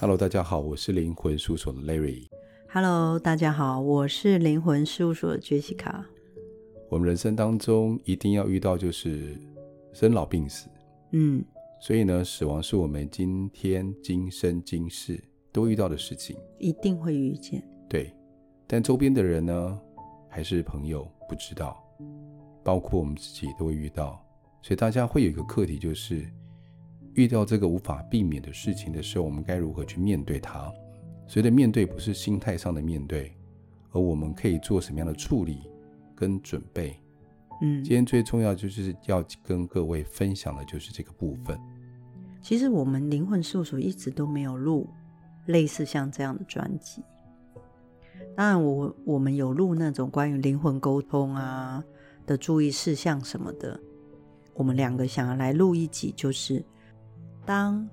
Hello，大家好，我是灵魂事务所的 Larry。Hello，大家好，我是灵魂事务所的 Jessica。我们人生当中一定要遇到就是生老病死，嗯，所以呢，死亡是我们今天今生今世都遇到的事情，一定会遇见。对，但周边的人呢，还是朋友不知道，包括我们自己都会遇到，所以大家会有一个课题就是。遇到这个无法避免的事情的时候，我们该如何去面对它？所谓的面对，不是心态上的面对，而我们可以做什么样的处理跟准备？嗯，今天最重要就是要跟各位分享的就是这个部分。其实我们灵魂事务所一直都没有录类似像这样的专辑。当然我，我我们有录那种关于灵魂沟通啊的注意事项什么的。我们两个想要来录一集，就是。当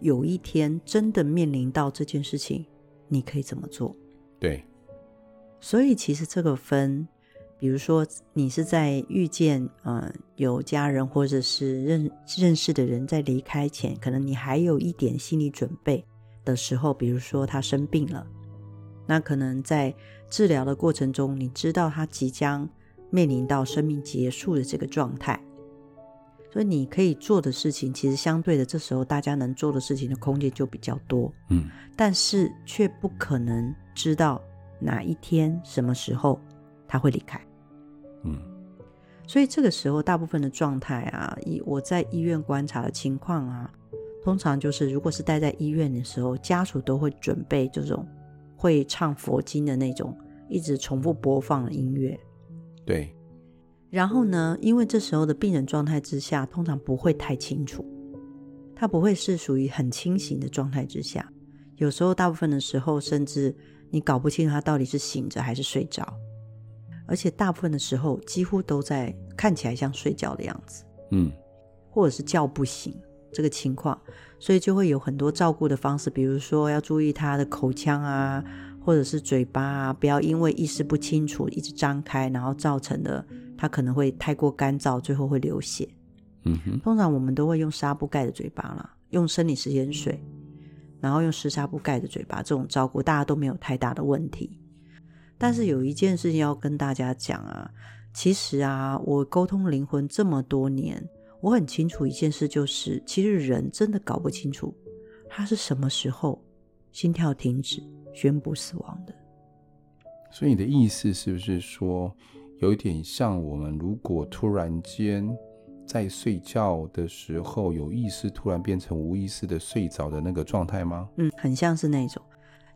有一天真的面临到这件事情，你可以怎么做？对，所以其实这个分，比如说你是在遇见呃有家人或者是认认识的人在离开前，可能你还有一点心理准备的时候，比如说他生病了，那可能在治疗的过程中，你知道他即将面临到生命结束的这个状态。所以你可以做的事情，其实相对的，这时候大家能做的事情的空间就比较多。嗯，但是却不可能知道哪一天、什么时候他会离开。嗯，所以这个时候大部分的状态啊，以我在医院观察的情况啊，通常就是如果是待在医院的时候，家属都会准备这种会唱佛经的那种，一直重复播放的音乐。对。然后呢，因为这时候的病人状态之下，通常不会太清楚，他不会是属于很清醒的状态之下。有时候，大部分的时候，甚至你搞不清楚他到底是醒着还是睡着，而且大部分的时候，几乎都在看起来像睡觉的样子，嗯，或者是叫不醒这个情况，所以就会有很多照顾的方式，比如说要注意他的口腔啊，或者是嘴巴啊，不要因为意识不清楚一直张开，然后造成的。它可能会太过干燥，最后会流血。嗯哼，通常我们都会用纱布盖着嘴巴啦，用生理食盐水，然后用湿纱布盖着嘴巴，这种照顾大家都没有太大的问题。但是有一件事情要跟大家讲啊，其实啊，我沟通灵魂这么多年，我很清楚一件事，就是其实人真的搞不清楚他是什么时候心跳停止宣布死亡的。所以你的意思是不是说？有一点像我们，如果突然间在睡觉的时候有意识，突然变成无意识的睡着的那个状态吗？嗯，很像是那种。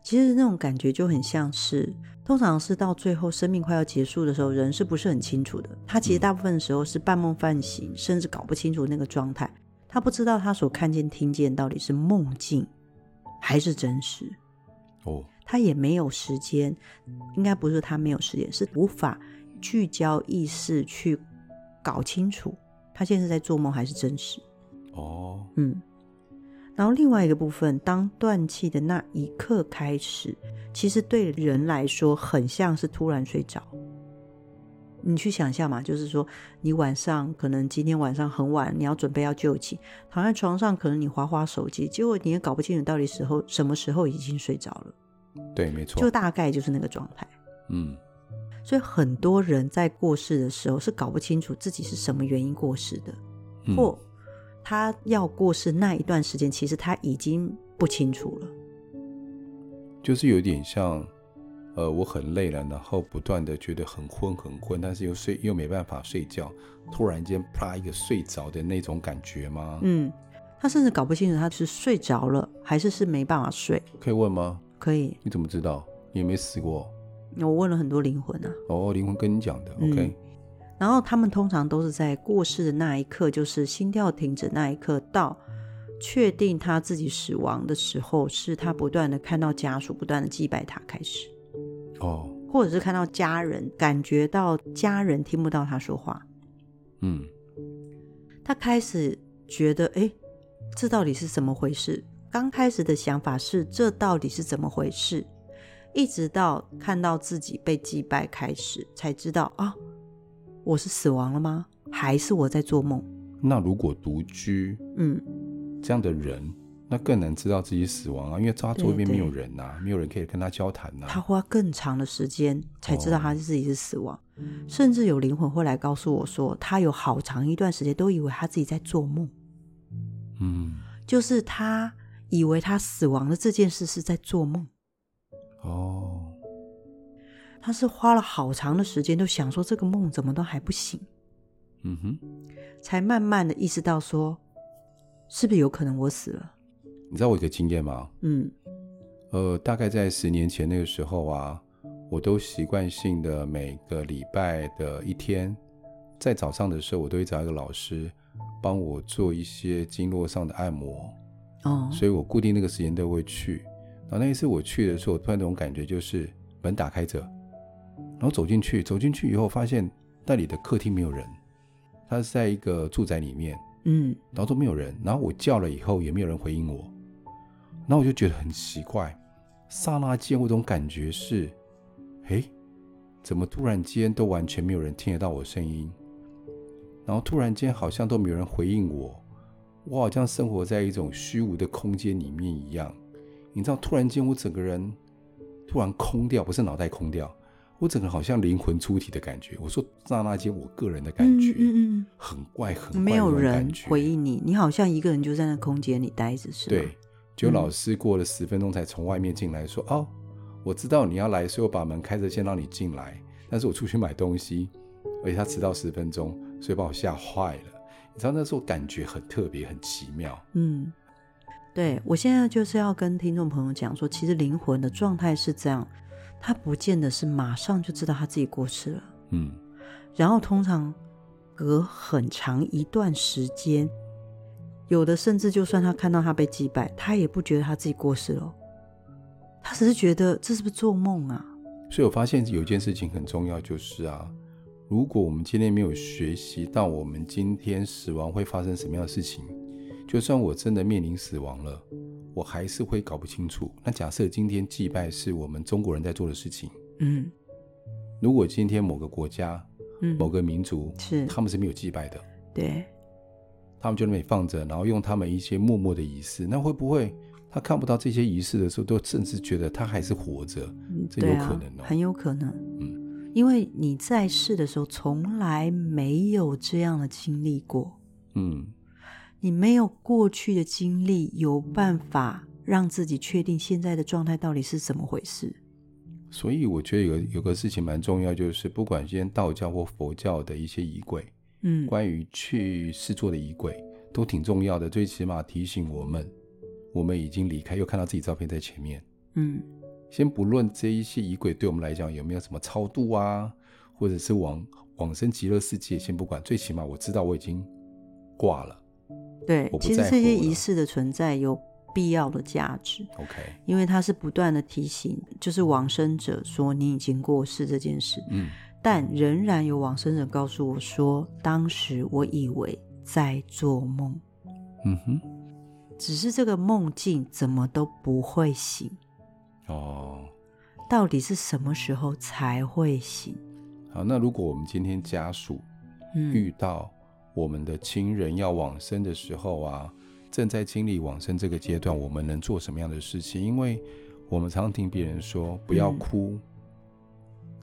其实那种感觉就很像是，通常是到最后生命快要结束的时候，人是不是很清楚的？他其实大部分的时候是半梦半醒，甚至搞不清楚那个状态。他不知道他所看见、听见到底是梦境还是真实。哦，他也没有时间，应该不是他没有时间，是无法。聚焦意识去搞清楚，他现在是在做梦还是真实？哦，嗯。然后另外一个部分，当断气的那一刻开始，其实对人来说很像是突然睡着。你去想象嘛，就是说你晚上可能今天晚上很晚，你要准备要就寝，躺在床上，可能你划划手机，结果你也搞不清楚到底时候什么时候已经睡着了。对，没错，就大概就是那个状态。嗯。所以很多人在过世的时候是搞不清楚自己是什么原因过世的，嗯、或他要过世那一段时间，其实他已经不清楚了。就是有点像，呃，我很累了，然后不断的觉得很困很困，但是又睡又没办法睡觉，突然间啪一个睡着的那种感觉吗？嗯，他甚至搞不清楚他是睡着了还是是没办法睡。可以问吗？可以。你怎么知道？你有没有死过？我问了很多灵魂啊，哦，灵魂跟你讲的，OK。然后他们通常都是在过世的那一刻，就是心跳停止那一刻，到确定他自己死亡的时候，是他不断的看到家属不断的祭拜他开始，哦，或者是看到家人，感觉到家人听不到他说话，嗯，他开始觉得，哎，这到底是怎么回事？刚开始的想法是，这到底是怎么回事？一直到看到自己被击败开始，才知道啊，我是死亡了吗？还是我在做梦？那如果独居，嗯，这样的人那更难知道自己死亡啊，因为他周边没有人呐、啊，没有人可以跟他交谈呐、啊。他花更长的时间才知道他自己是死亡，哦、甚至有灵魂会来告诉我说，他有好长一段时间都以为他自己在做梦。嗯，就是他以为他死亡的这件事是在做梦。哦，他是花了好长的时间都想说这个梦怎么都还不醒。嗯哼，才慢慢的意识到说，是不是有可能我死了？你知道我有个经验吗？嗯，呃，大概在十年前那个时候啊，我都习惯性的每个礼拜的一天，在早上的时候，我都会找一个老师帮我做一些经络上的按摩。哦，所以我固定那个时间都会去。然后那一次我去的时候，我突然那种感觉就是门打开着，然后走进去，走进去以后发现那里的客厅没有人，他是在一个住宅里面，嗯，然后都没有人，然后我叫了以后也没有人回应我。然后我就觉得很奇怪，刹那间我这种感觉是，诶，怎么突然间都完全没有人听得到我声音？然后突然间好像都没有人回应我，我好像生活在一种虚无的空间里面一样。你知道，突然间我整个人突然空掉，不是脑袋空掉，我整个好像灵魂出体的感觉。我说刹那间，我个人的感觉，嗯嗯，很怪，很怪，没有人回应你，你好像一个人就在那空间里待着，是吗？对。就老师过了十分钟才从外面进来，说：“哦，我知道你要来，所以我把门开着，先让你进来。但是我出去买东西，而且他迟到十分钟，所以把我吓坏了。你知道那时候感觉很特别，很奇妙。嗯，对，我现在就是要跟听众朋友讲说，其实灵魂的状态是这样，他不见得是马上就知道他自己过世了。嗯，然后通常隔很长一段时间。”有的甚至就算他看到他被击败，他也不觉得他自己过世了，他只是觉得这是不是做梦啊？所以我发现有一件事情很重要，就是啊，如果我们今天没有学习到我们今天死亡会发生什么样的事情，就算我真的面临死亡了，我还是会搞不清楚。那假设今天祭拜是我们中国人在做的事情，嗯，如果今天某个国家，嗯，某个民族是他们是没有祭拜的，对。他们就那里放着，然后用他们一些默默的仪式，那会不会他看不到这些仪式的时候，都甚至觉得他还是活着？嗯，这有可能哦，很有可能。嗯，因为你在世的时候从来没有这样的经历过。嗯，你没有过去的经历，有办法让自己确定现在的状态到底是怎么回事？所以我觉得有有个事情蛮重要，就是不管今天道教或佛教的一些仪轨。嗯，关于去试做的仪轨都挺重要的，最起码提醒我们，我们已经离开，又看到自己照片在前面。嗯，先不论这一些仪轨对我们来讲有没有什么超度啊，或者是往往生极乐世界，先不管，最起码我知道我已经挂了。对，其实这些仪式的存在有必要的价值。OK，因为它是不断的提醒，就是往生者说你已经过世这件事。嗯。但仍然有往生者告诉我说：“当时我以为在做梦，嗯哼，只是这个梦境怎么都不会醒。哦，到底是什么时候才会醒？好，那如果我们今天家属遇到我们的亲人要往生的时候啊，嗯、正在经历往生这个阶段，我们能做什么样的事情？因为我们常常听别人说不要哭。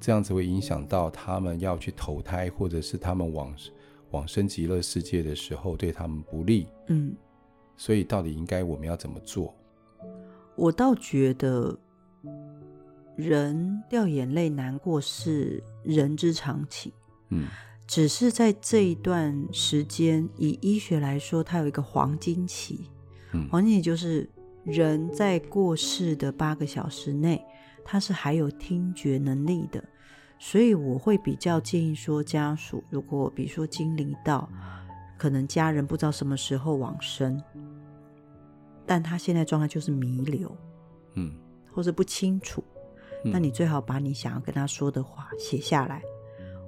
嗯”这样子会影响到他们要去投胎，或者是他们往往生极乐世界的时候，对他们不利。嗯，所以到底应该我们要怎么做？我倒觉得，人掉眼泪难过是人之常情。嗯，只是在这一段时间，以医学来说，它有一个黄金期。嗯，黄金期就是人在过世的八个小时内，他是还有听觉能力的。所以我会比较建议说，家属如果比如说经历到，可能家人不知道什么时候往生，但他现在状态就是弥留，嗯，或者不清楚，那你最好把你想要跟他说的话写下来，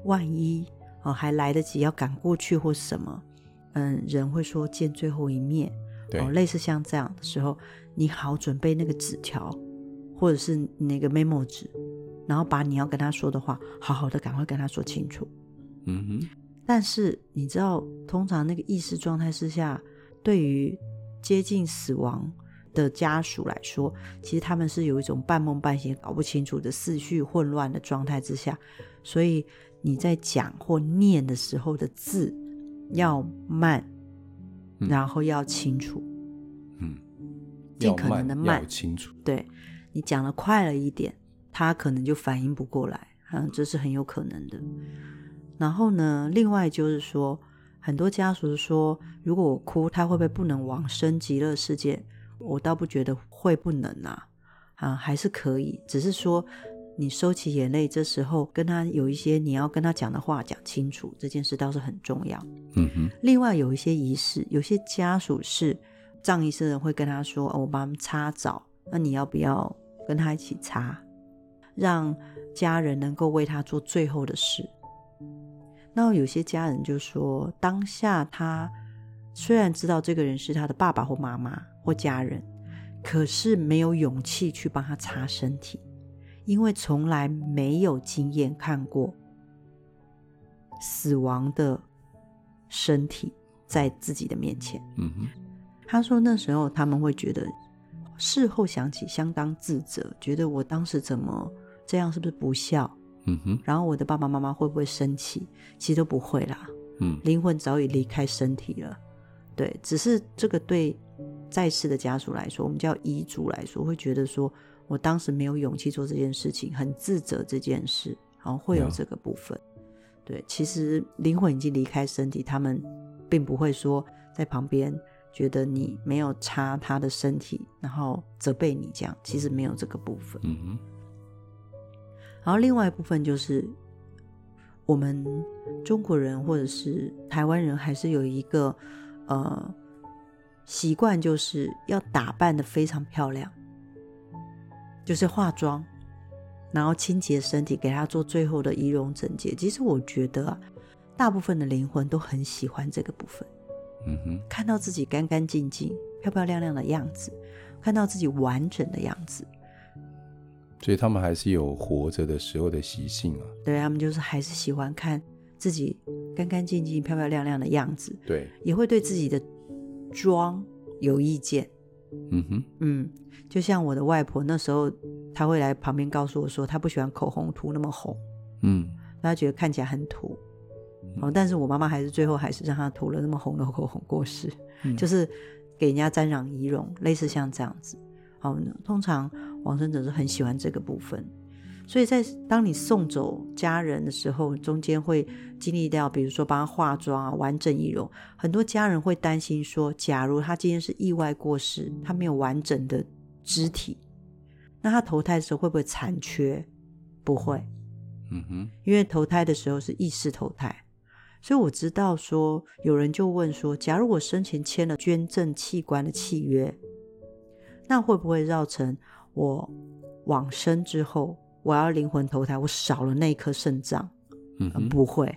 万一哦还来得及要赶过去或什么，嗯，人会说见最后一面，对哦，类似像这样的时候，你好准备那个纸条，或者是那个 memo 纸。然后把你要跟他说的话，好好的赶快跟他说清楚。嗯哼。但是你知道，通常那个意识状态之下，对于接近死亡，的家属来说，其实他们是有一种半梦半醒、搞不清楚的思绪混乱的状态之下，所以你在讲或念的时候的字要慢，嗯、然后要清楚，嗯，尽可能的慢，清楚。对，你讲的快了一点，他可能就反应不过来，嗯，这是很有可能的。然后呢，另外就是说，很多家属说，如果我哭，他会不会不能往生极乐世界？我倒不觉得会不能啊，啊，还是可以，只是说你收起眼泪，这时候跟他有一些你要跟他讲的话讲清楚，这件事倒是很重要。嗯哼。另外有一些仪式，有些家属是葬仪社人会跟他说：“哦，我帮他们擦澡，那你要不要跟他一起擦？让家人能够为他做最后的事。”那有些家人就说，当下他虽然知道这个人是他的爸爸或妈妈或家人，可是没有勇气去帮他擦身体，因为从来没有经验看过死亡的身体在自己的面前。嗯哼，他说那时候他们会觉得，事后想起相当自责，觉得我当时怎么这样，是不是不孝？嗯哼，然后我的爸爸妈妈会不会生气？其实都不会啦。嗯，灵魂早已离开身体了。对，只是这个对在世的家属来说，我们叫遗嘱来说，会觉得说我当时没有勇气做这件事情，很自责这件事，然后会有这个部分。嗯、对，其实灵魂已经离开身体，他们并不会说在旁边觉得你没有插他的身体，然后责备你这样，其实没有这个部分。嗯哼。然后另外一部分就是，我们中国人或者是台湾人，还是有一个呃习惯，就是要打扮的非常漂亮，就是化妆，然后清洁身体，给他做最后的仪容整洁。其实我觉得啊，大部分的灵魂都很喜欢这个部分。嗯哼，看到自己干干净净、漂漂亮亮的样子，看到自己完整的样子。所以他们还是有活着的时候的习性啊。对，他们就是还是喜欢看自己干干净净、漂漂亮亮的样子。对，也会对自己的妆有意见。嗯哼，嗯，就像我的外婆那时候，她会来旁边告诉我说，她不喜欢口红涂那么红。嗯，她觉得看起来很土。哦，但是我妈妈还是最后还是让她涂了那么红的口红过世，嗯，就是给人家沾染仪容，类似像这样子。好，通常。往生者是很喜欢这个部分，所以在当你送走家人的时候，中间会经历掉，比如说帮他化妆啊、完整仪容。很多家人会担心说，假如他今天是意外过世，他没有完整的肢体，那他投胎的时候会不会残缺？不会，嗯哼，因为投胎的时候是意识投胎，所以我知道说，有人就问说，假如我生前签了捐赠器官的契约，那会不会造成？我往生之后，我要灵魂投胎，我少了那一颗肾脏，嗯，不会。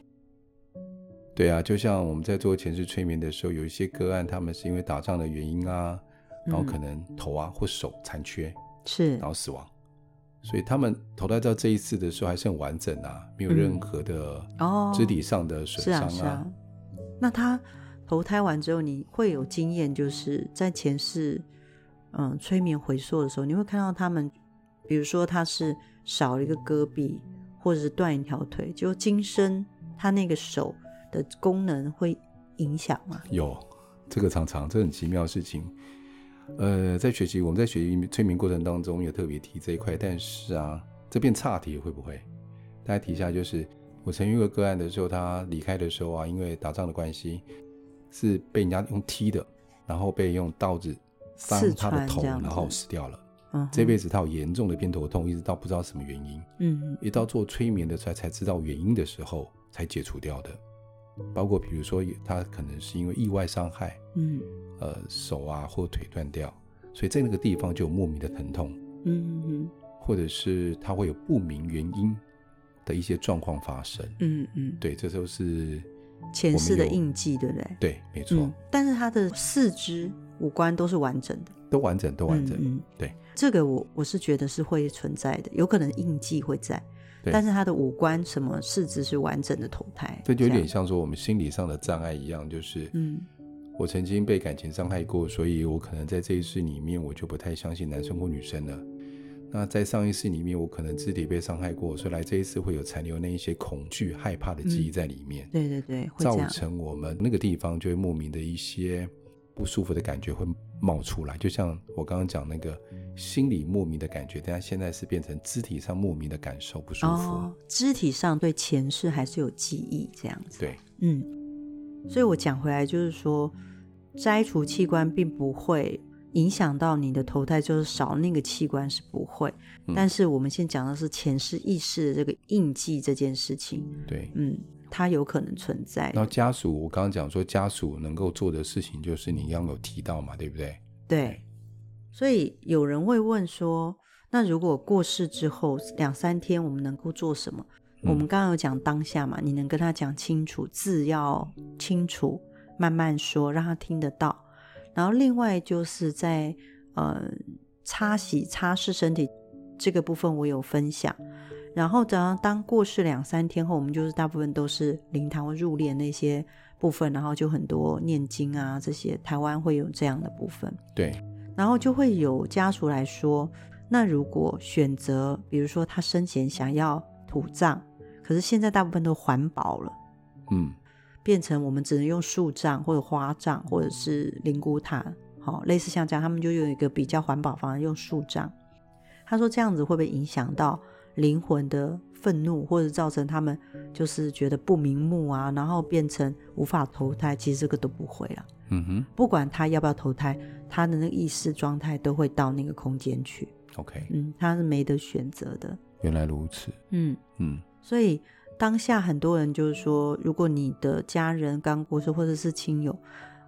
对啊，就像我们在做前世催眠的时候，有一些个案，他们是因为打仗的原因啊，然后可能头啊或手残缺，是，然后死亡，所以他们投胎到这一次的时候还是很完整啊，没有任何的哦肢体上的损伤啊。是啊，是啊。那他投胎完之后，你会有经验，就是在前世。嗯，催眠回溯的时候，你会看到他们，比如说他是少了一个胳臂，或者是断一条腿，就今生他那个手的功能会影响吗？有，这个常常这很奇妙的事情。呃，在学习我们在学习催眠过程当中，也特别提这一块。但是啊，这边岔题会不会？大家提一下，就是我曾遇过个案的时候，他离开的时候啊，因为打仗的关系，是被人家用踢的，然后被用刀子。伤他的头，然后死掉了。嗯，这辈子他有严重的偏头痛，一直到不知道什么原因。嗯，一到做催眠的时候才知道原因的时候，才解除掉的。包括比如说，他可能是因为意外伤害，嗯，呃，手啊或腿断掉，所以在那个地方就有莫名的疼痛。嗯嗯，或者是他会有不明原因的一些状况发生。嗯嗯，对，这都是前世的印记，对不对？对，没错。嗯，但是他的四肢。五官都是完整的，都完整，都完整。嗯，对，这个我我是觉得是会存在的，有可能印记会在，但是他的五官什么四肢是完整的投胎，这就有点像说我们心理上的障碍一样，就是，嗯，我曾经被感情伤害过，所以我可能在这一世里面，我就不太相信男生或女生了。那在上一世里面，我可能肢体被伤害过，所以来这一次会有残留那一些恐惧、害怕的记忆在里面。嗯、对对对，造成我们那个地方就会莫名的一些不舒服的感觉会冒出来，就像我刚刚讲那个心里莫名的感觉，但现在是变成肢体上莫名的感受不舒服。哦，肢体上对前世还是有记忆这样子。对，嗯，所以我讲回来就是说。摘除器官并不会影响到你的投胎，就是少那个器官是不会。嗯、但是我们先讲的是前世意识的这个印记这件事情。对，嗯，它有可能存在。然后家属，我刚刚讲说家属能够做的事情，就是你刚刚有提到嘛，对不对？对。所以有人会问说，那如果过世之后两三天，我们能够做什么？嗯、我们刚刚有讲当下嘛，你能跟他讲清楚，字要清楚。慢慢说，让他听得到。然后另外就是在呃擦洗、擦拭身体这个部分，我有分享。然后等当过世两三天后，我们就是大部分都是灵堂入殓那些部分，然后就很多念经啊这些，台湾会有这样的部分。对。然后就会有家属来说，那如果选择，比如说他生前想要土葬，可是现在大部分都环保了。嗯。变成我们只能用树葬或者花葬或者是灵骨塔，好，类似像这样，他们就用一个比较环保方案，用树葬。他说这样子会不会影响到灵魂的愤怒，或者造成他们就是觉得不瞑目啊，然后变成无法投胎？其实这个都不会了。嗯哼，不管他要不要投胎，他的那个意识状态都会到那个空间去。OK，嗯，他是没得选择的。原来如此。嗯嗯，所以。当下很多人就是说，如果你的家人刚过世或者是亲友，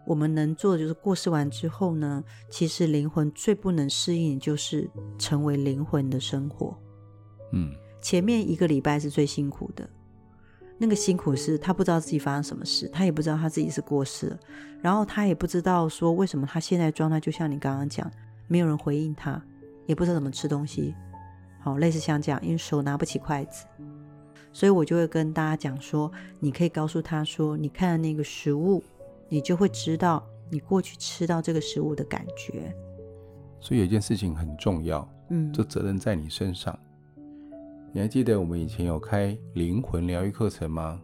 我们能做的就是过世完之后呢，其实灵魂最不能适应就是成为灵魂的生活。嗯，前面一个礼拜是最辛苦的，那个辛苦是他不知道自己发生什么事，他也不知道他自己是过世了，然后他也不知道说为什么他现在状态就像你刚刚讲，没有人回应他，也不知道怎么吃东西，好，类似像这样，因为手拿不起筷子。所以我就会跟大家讲说，你可以告诉他说，你看那个食物，你就会知道你过去吃到这个食物的感觉。所以有一件事情很重要，嗯，这责任在你身上。你还记得我们以前有开灵魂疗愈课程吗？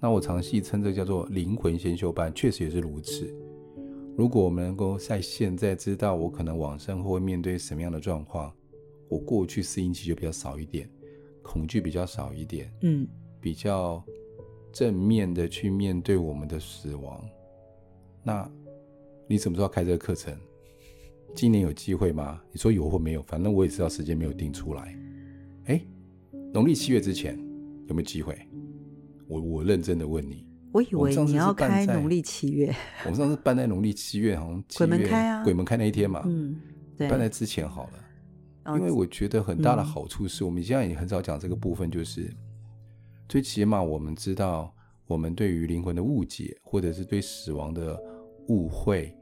那我常戏称这叫做灵魂先修班，确实也是如此。如果我们能够在现在知道我可能往生后会面对什么样的状况，我过去适应期就比较少一点。恐惧比较少一点，嗯，比较正面的去面对我们的死亡。那你什么时候开这个课程？今年有机会吗？你说有或没有？反正我也知道时间没有定出来。哎，农历七月之前有没有机会？我我认真的问你。我以为你要开农历七月。我们上次办在农历七月，好像鬼门开啊，鬼门开那一天嘛。嗯，对，办在之前好了。因为我觉得很大的好处是我们现在也很少讲这个部分，就是最起码我们知道，我们对于灵魂的误解，或者是对死亡的误会，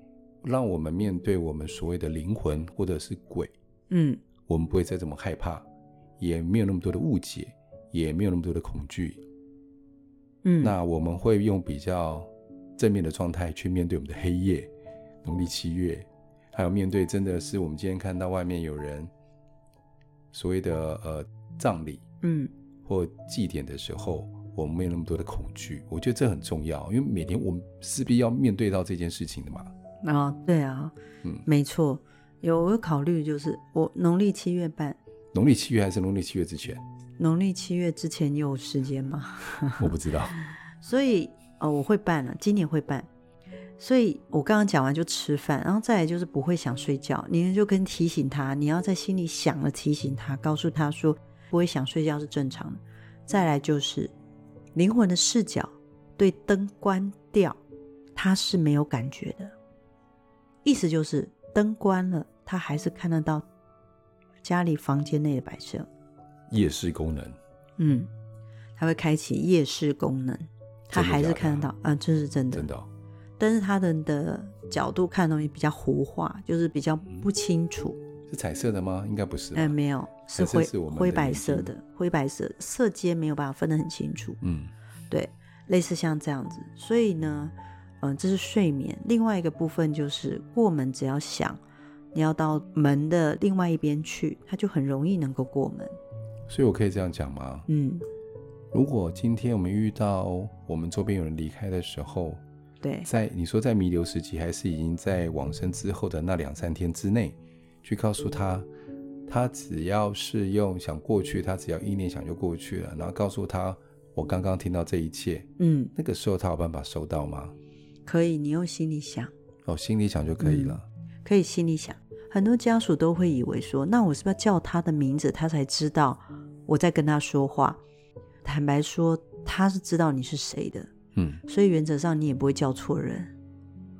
让我们面对我们所谓的灵魂或者是鬼，嗯，我们不会再这么害怕，也没有那么多的误解，也没有那么多的恐惧，嗯，那我们会用比较正面的状态去面对我们的黑夜，农历七月，还有面对真的是我们今天看到外面有人。所谓的呃葬礼，嗯，或祭典的时候，我们没有那么多的恐惧。我觉得这很重要，因为每天我们势必要面对到这件事情的嘛。啊、哦，对啊，嗯，没错。有我有考虑，就是我农历七月半，农历七月还是农历七月之前？农历七月之前有时间吗？我不知道。所以哦，我会办了，今年会办。所以我刚刚讲完就吃饭，然后再来就是不会想睡觉，你就跟提醒他，你要在心里想了提醒他，告诉他说不会想睡觉是正常的。再来就是灵魂的视角，对灯关掉，他是没有感觉的，意思就是灯关了，他还是看得到家里房间内的摆设。夜视功能，嗯，他会开启夜视功能，他还是看得到，啊，这是真的。真的。但是他的的角度看东西比较糊化，就是比较不清楚。是彩色的吗？应该不是。哎，没有，是灰灰白色的，灰白色色阶没有办法分得很清楚。嗯，对，类似像这样子。所以呢，嗯，这是睡眠。另外一个部分就是过门，只要想你要到门的另外一边去，它就很容易能够过门。所以我可以这样讲吗？嗯，如果今天我们遇到我们周边有人离开的时候，对，在你说在弥留时期，还是已经在往生之后的那两三天之内，去告诉他，他只要是用想过去，他只要意念想就过去了，然后告诉他我刚刚听到这一切，嗯，那个时候他有办法收到吗？可以，你用心里想，哦，心里想就可以了，嗯，可以心里想。很多家属都会以为说，那我是不是要叫他的名字，他才知道我在跟他说话？坦白说，他是知道你是谁的。嗯，所以原则上你也不会叫错人。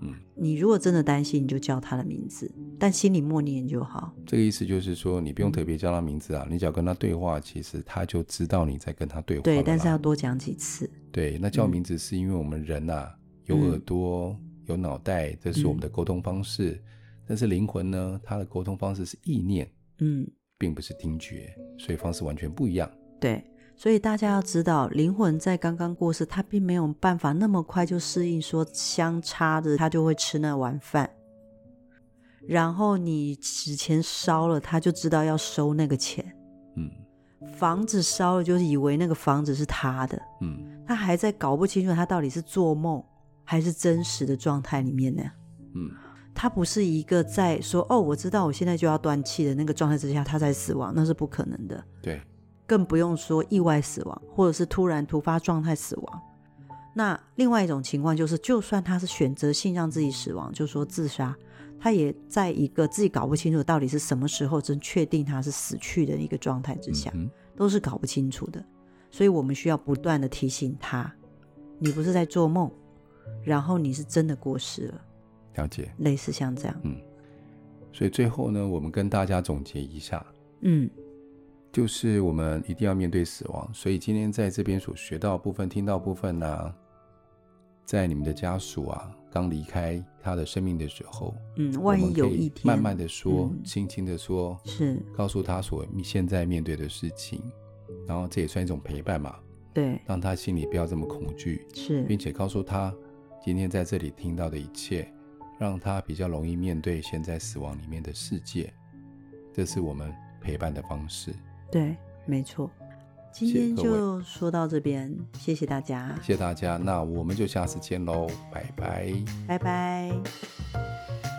嗯，你如果真的担心，你就叫他的名字，但心里默念就好。这个意思就是说，你不用特别叫他名字啊，你只要跟他对话，其实他就知道你在跟他对话。对，但是要多讲几次。对，那叫名字是因为我们人呐、有耳朵，有脑袋，这是我们的沟通方式。嗯、但是灵魂呢，它的沟通方式是意念，嗯，并不是听觉，所以方式完全不一样。对。所以大家要知道，灵魂在刚刚过世，他并没有办法那么快就适应，说相差着他就会吃那碗饭。然后你纸钱烧了，他就知道要收那个钱。嗯，房子烧了，就是以为那个房子是他的。嗯，他还在搞不清楚他到底是做梦还是真实的状态里面呢。嗯，他不是一个在说哦，我知道我现在就要断气的那个状态之下，他才死亡，那是不可能的。对。更不用说意外死亡，或者是突然突发状态死亡。那另外一种情况就是，就算他是选择性让自己死亡，就说自杀，他也在一个自己搞不清楚到底是什么时候真确定他是死去的一个状态之下，都是搞不清楚的。所以我们需要不断的提醒他：你不是在做梦，然后你是真的过世了。了解，类似像这样。嗯。所以最后呢，我们跟大家总结一下。嗯。就是我们一定要面对死亡，所以今天在这边所学到的部分、听到部分呢、啊，在你们的家属啊刚离开他的生命的时候，嗯，万一有一天，慢慢的说，嗯、轻轻的说，是。告诉他所现在面对的事情，然后这也算一种陪伴嘛，对，让他心里不要这么恐惧，是，并且告诉他今天在这里听到的一切，让他比较容易面对现在死亡里面的世界，这是我们陪伴的方式。对，没错。今天就说到这边，谢谢大家，谢谢大家。那我们就下次见喽，拜拜，拜拜。